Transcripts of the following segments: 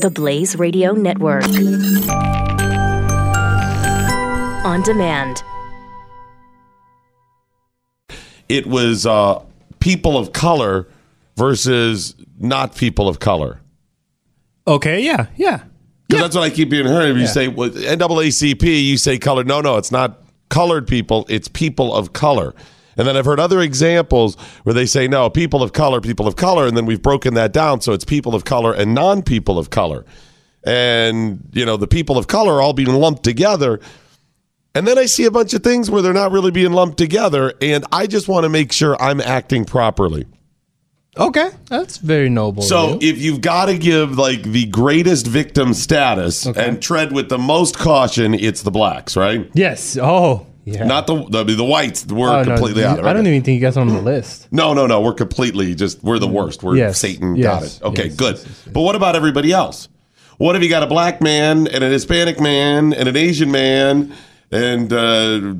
The Blaze Radio Network. On demand. It was uh, people of color versus not people of color. Okay, yeah, yeah. Because that's what I keep hearing. If you Yeah. say well, NAACP, you say color. No, no, it's not colored people. It's people of color. And then I've heard other examples where they say no, people of color, people of color, and then we've broken that down so it's people of color and non-people of color. And you know, the people of color are all being lumped together. And then I see a bunch of things where they're not really being lumped together, and I just want to make sure I'm acting properly. Okay, that's very noble. So you. if you've got to give like the greatest victim status Okay. and tread with the most caution, it's the blacks, right? yes. Oh, yeah. Not the the, the whites. We're Oh, completely you- out of it. I don't even think you guys are on the list. No, no, no. We're completely just we're the worst. We're Yes, Satan. yes, got it. Okay, yes, good. yes. But what about everybody else? What if you got a black man and an Hispanic man and an Asian man and uh,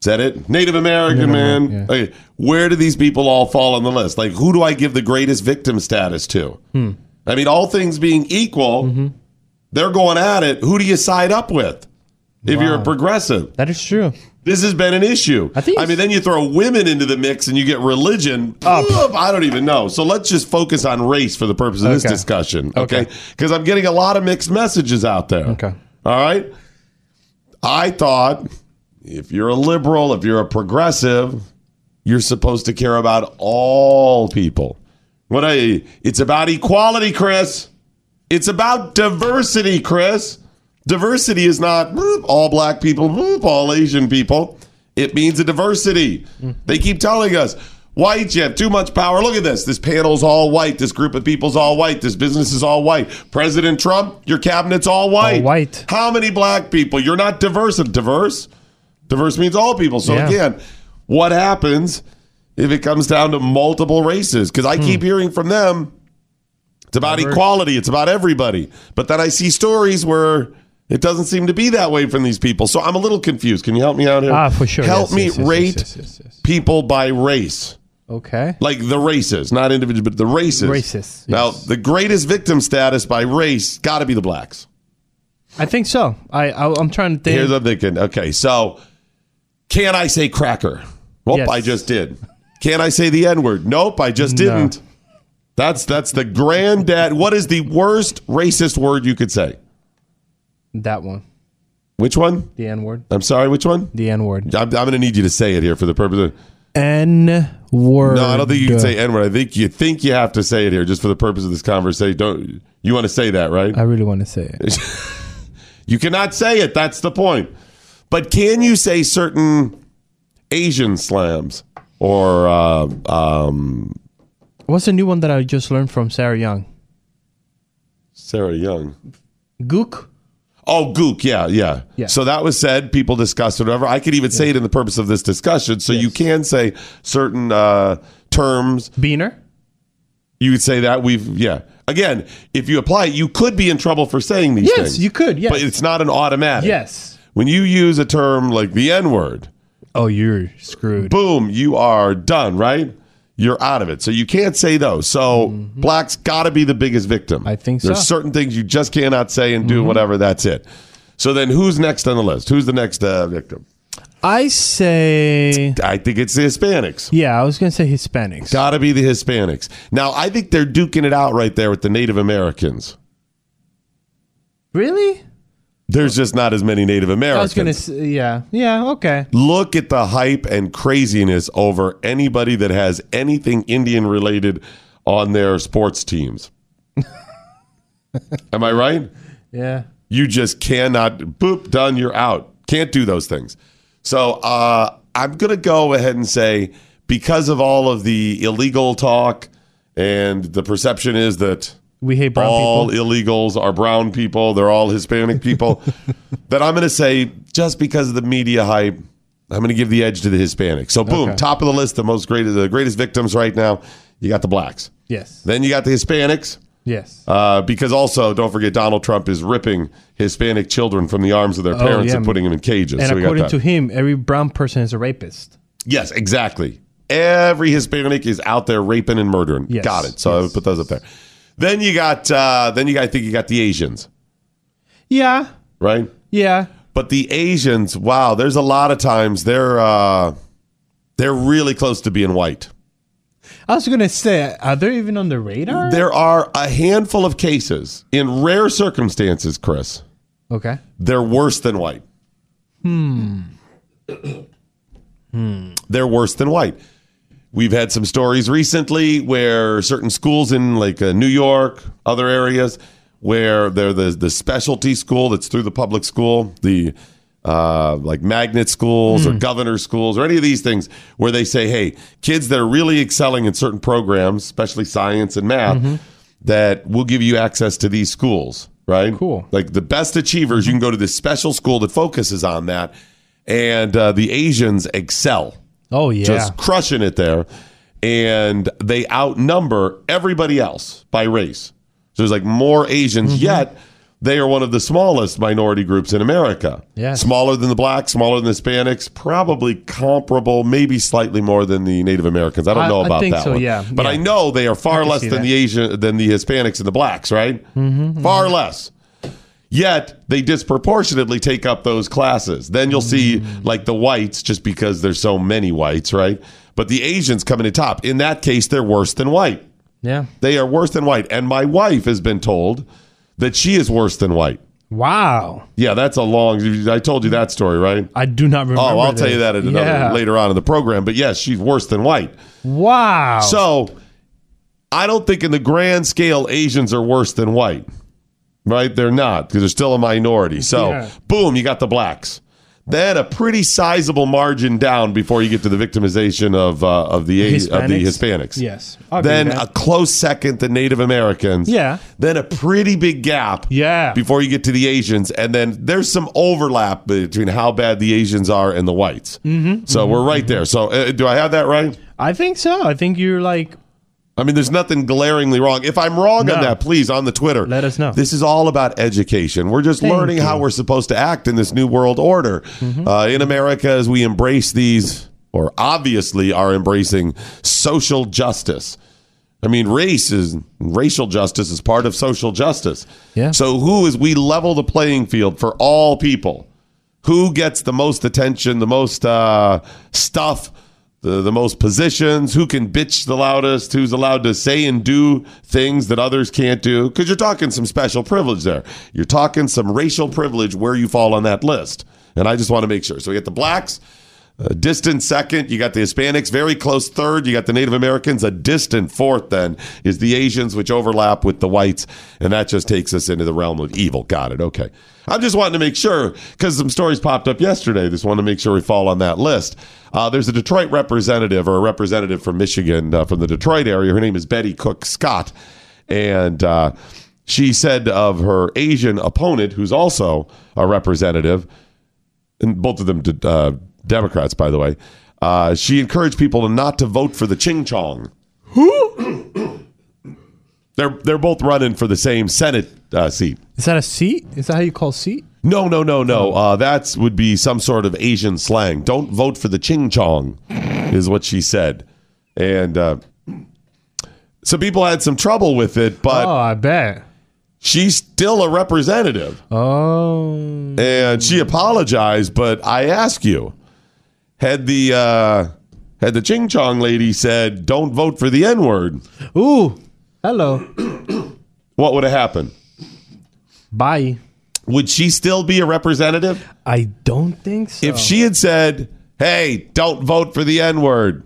is that it? Native American man. Yeah. Okay, where do these people all fall on the list? Like, who do I give the greatest victim status to? Hmm. I mean, all things being equal, Mm-hmm. they're going at it. Who do you side up with? If you're a progressive, That is true. this has been an issue. I think I mean, then you throw women into the mix and you get religion. Poof, I don't even know. So let's just focus on race for the purpose of this discussion, okay? Okay. Because I'm getting a lot of mixed messages out there. Okay. All right. I thought if you're a liberal, if you're a progressive, you're supposed to care about all people. What I it's about equality, Chris. It's about diversity, Chris. Diversity is not whoop, all black people, whoop, all Asian people. It means a diversity. They keep telling us, white, you have too much power. Look at this. This panel's all white. This group of people's all white. This business is all white. President Trump, your cabinet's all white. All white. How many black people? You're not diverse. Diverse? Diverse means all people. So Yeah. again, what happens if it comes down to multiple races? Because I hmm. keep hearing from them, it's about equality, it's about everybody. But then I see stories where it doesn't seem to be that way from these people. So I'm a little confused. Can you help me out here? Ah, for sure. Help Yes, me yes, yes, rate people by race. Okay. Like the races, not individual, but the races. Races, Now, the greatest victim status by race got to be the blacks. I think so. I, I I'm trying to think. Here's what I'm thinking. Okay, so can I say cracker? Well, Yes. I just did. Can I say the N word? Nope, I just No. didn't. That's that's the granddad. What is the worst racist word you could say? That one. Which one? The N word. I'm sorry. Which one? The N word. I'm, I'm going to need you to say it here for the purpose of. N word. No, I don't think you can say N word. I think you think you have to say it here just for the purpose of this conversation. Don't you want to say that, right? I really want to say it. You cannot say it. That's the point. But can you say certain Asian slams or uh, um, What's the new one that I just learned from Sarah Jeong? Sarah Jeong? Gook. Oh, gook. Yeah, yeah, Yeah. So that was said. People discussed it. Whatever. I could even say it in the purpose of this discussion. So you can say certain uh, terms. Beaner. You would say that we've yeah. Again, if you apply it, you could be in trouble for saying these Yes, things. you could. Yes. But it's not an automatic. yes. When you use a term like the N word, Oh, you're screwed. boom, you are done, right? You're out of it. So you can't say those. So blacks got to be the biggest victim. Mm-hmm. I think There's so. Mm-hmm. certain things you just cannot say and do whatever. That's it. So then who's next on the list? Who's the next uh, victim? I say. I think it's the Hispanics. Yeah, I was gonna say Hispanics. Got to be the Hispanics. Now, I think they're duking it out right there with the Native Americans. Really? There's just not as many Native I was Americans. gonna. Say, yeah. Yeah. Okay. Look at the hype and craziness over anybody that has anything Indian related on their sports teams. Am I right? Yeah. You just cannot, boop, done, you're out. Can't do those things. So uh, I'm going to go ahead and say because of all of the illegal talk and the perception is that We hate brown all people. illegals are brown people, they're all Hispanic people, that I'm going to say just because of the media hype, I'm going to give the edge to the Hispanics. So boom, Okay. top of the list, the most great, the greatest victims right now, you got the blacks. Yes. Then you got the Hispanics. Yes. Uh, because also, don't forget, Donald Trump is ripping Hispanic children from the arms of their parents Oh, yeah. and putting them in cages. and So according to him, every brown person is a rapist. yes, exactly. Every Hispanic is out there raping and murdering. Yes, Got it. So I would put those up there. Then you got uh, then you got I think you got the Asians, Yeah. right? Yeah. But the Asians, wow, there's a lot of times they're uh, they're really close to being white. I was gonna say, are they even on the radar? There are a handful of cases in rare circumstances, Chris. okay. They're worse than white. Hmm. They're worse than white. We've had some stories recently where certain schools in like uh, New York, other areas, where they're the the specialty school that's through the public school, the uh, like magnet schools or governor schools or any of these things where they say, hey, kids that are really excelling in certain programs, especially science and math, that will give you access to these schools, right? Cool. Like the best achievers, you can go to this special school that focuses on that, and uh, the Asians excel Oh yeah. just crushing it there. And they outnumber everybody else by race. So there's like more Asians, Mm-hmm. yet they are one of the smallest minority groups in America. Yes. Smaller than the blacks, smaller than the Hispanics, probably comparable, maybe slightly more than the Native Americans. I don't I- know I about think that so, one. yeah. But Yeah. I know they are far less than that. the Asian than the Hispanics and the blacks, right? Mm-hmm, Far less. Yet they disproportionately take up those classes. Then you'll see Mm. like the whites, just because there's so many whites, right? But the Asians coming in top. In that case, they're worse than white. yeah. They are worse than white. And my wife has been told that she is worse than white. Wow. Yeah, that's a long. I told you that story, right? I do not remember. Oh, I'll tell you that at another Yeah. later on in the program. But yes, she's worse than white. Wow. So I don't think in the grand scale Asians are worse than white. Right? They're not because they're still a minority. So Yeah. boom, you got the blacks. Then a pretty sizable margin down before you get to the victimization of uh, of the A- of the Hispanics. Yes. I'll Then a close second, the Native Americans. Yeah. Then a pretty big gap. Yeah. Before you get to the Asians, and then there's some overlap between how bad the Asians are and the whites. Mm-hmm. So we're right there. So uh, do I have that right? I think so. I think you're like I mean, there's nothing glaringly wrong. If I'm wrong on that, please on the Twitter, Let us know. This is all about education. We're just Thank learning how you. Mm-hmm. we're supposed to act in this new world order uh, in America as we embrace these, or obviously are embracing social justice. I mean, race is racial justice is part of social justice. Yeah. So who is we level the playing field for all people? Who gets the most attention, the most uh, stuff, the, the most positions? Who can bitch the loudest? Who's allowed to say and do things that others can't do? Because you're talking some special privilege there. You're talking some racial privilege where you fall on that list. And I just want to make sure. So we get the blacks, a distant second. You got the Hispanics, very close third. You got the Native Americans, a distant fourth. Then is the Asians, which overlap with the whites, and that just takes us into the realm of evil. Got it? Okay. I'm just wanting to make sure because some stories popped up yesterday. Just want to make sure we fall on that list. Uh, there's a Detroit representative or a representative from Michigan uh, from the Detroit area. Her name is Bettie Cook Scott, and uh, she said of her Asian opponent, who's also a representative, and both of them did, uh, Democrats, by the way. Uh, she encouraged people to not to vote for the Ching Chong. Who? they're they're both running for the same Senate uh, seat. is that a seat? Is that how you call seat? No, no, no, no. Uh, that would be some sort of Asian slang. Don't vote for the Ching Chong, is what she said, and uh, so people had some trouble with it. But oh, I bet. she's still a representative. Oh. and she apologized. But I ask you, had the uh, had the Ching Chong lady said, "Don't vote for the N word," Ooh. Hello. what would have happened? Bye. Would she still be a representative I don't think so. if she had said, "Hey, don't vote for the N word"?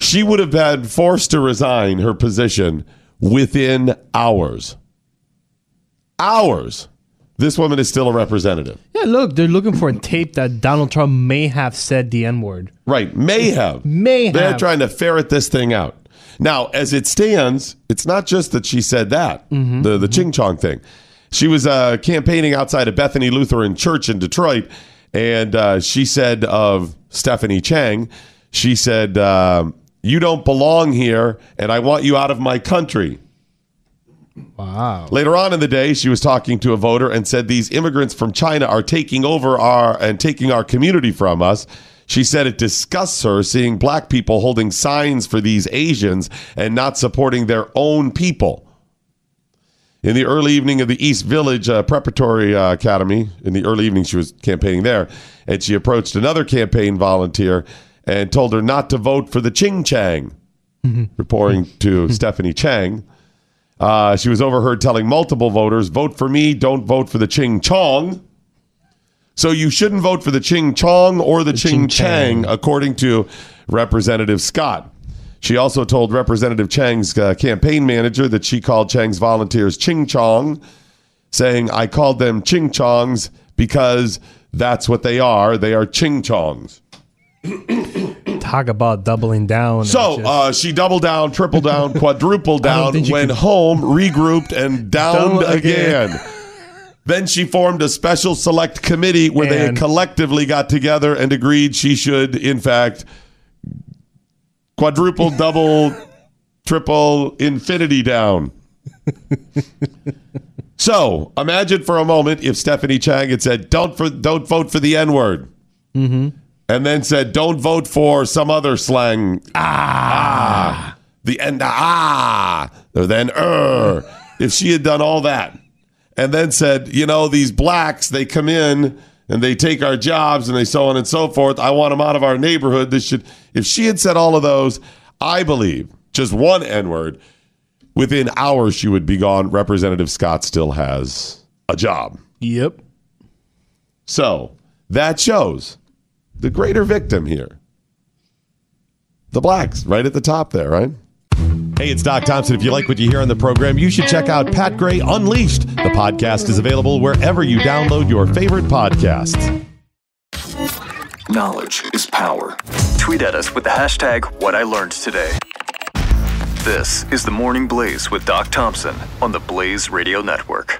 She would have been forced to resign her position within hours. Hours. This woman is still a representative. Yeah, look, they're looking for a tape that Donald Trump may have said the N word. Right. May have. May They're have. trying to ferret this thing out. Now, as it stands, it's not just that she said that, Mm-hmm. the, the Ching Chong thing. She was uh, campaigning outside of Bethany Lutheran Church in Detroit, and uh, she said of Stephanie Chang, she said, um, You don't belong here, and I want you out of my country. Wow. Later on in the day, she was talking to a voter and said these immigrants from China are taking over our and taking our community from us. She said it disgusts her seeing black people holding signs for these Asians and not supporting their own people. In the early evening of the East Village uh, Preparatory uh, Academy, in the early evening, she was campaigning there, and she approached another campaign volunteer and told her not to vote for the Ching Chang, reporting to Stephanie Chang. Uh, she was overheard telling multiple voters, vote for me, don't vote for the Ching Chong. So you shouldn't vote for the Ching Chong or the, Ching, Ching Chang, Chang. according to Representative Scott. She also told Representative Chang's uh, campaign manager that she called Chang's volunteers Ching Chong, saying, I called them Ching Chongs because that's what they are. They are Ching Chongs. Talk about doubling down. So Just- uh, she doubled down, triple down, quadrupled down, went home, regrouped, and downed Down again. again. then she formed a special select committee where they collectively got together and agreed she should, in fact, quadruple, double, triple, infinity down. so imagine for a moment if Stephanie Chang had said, "Don't for don't vote for the N word," and then said, "Don't vote for some other slang." Ah, the end. Ah, then er. If she had done all that, and then said, "You know, these blacks, they come in." And they take our jobs and they so on and so forth. I want them out of our neighborhood. This should, if she had said all of those, I believe just one N word, within hours she would be gone. Representative Scott still has a job. yep. So that shows the greater victim here. The blacks, right at the top there, right? Hey, it's Doc Thompson. If you like what you hear on the program, you should check out Pat Gray Unleashed. The podcast is available wherever you download your favorite podcasts. Knowledge is power. Tweet at us with the hashtag What I Learned Today. This is the Morning Blaze with Doc Thompson on the Blaze Radio Network.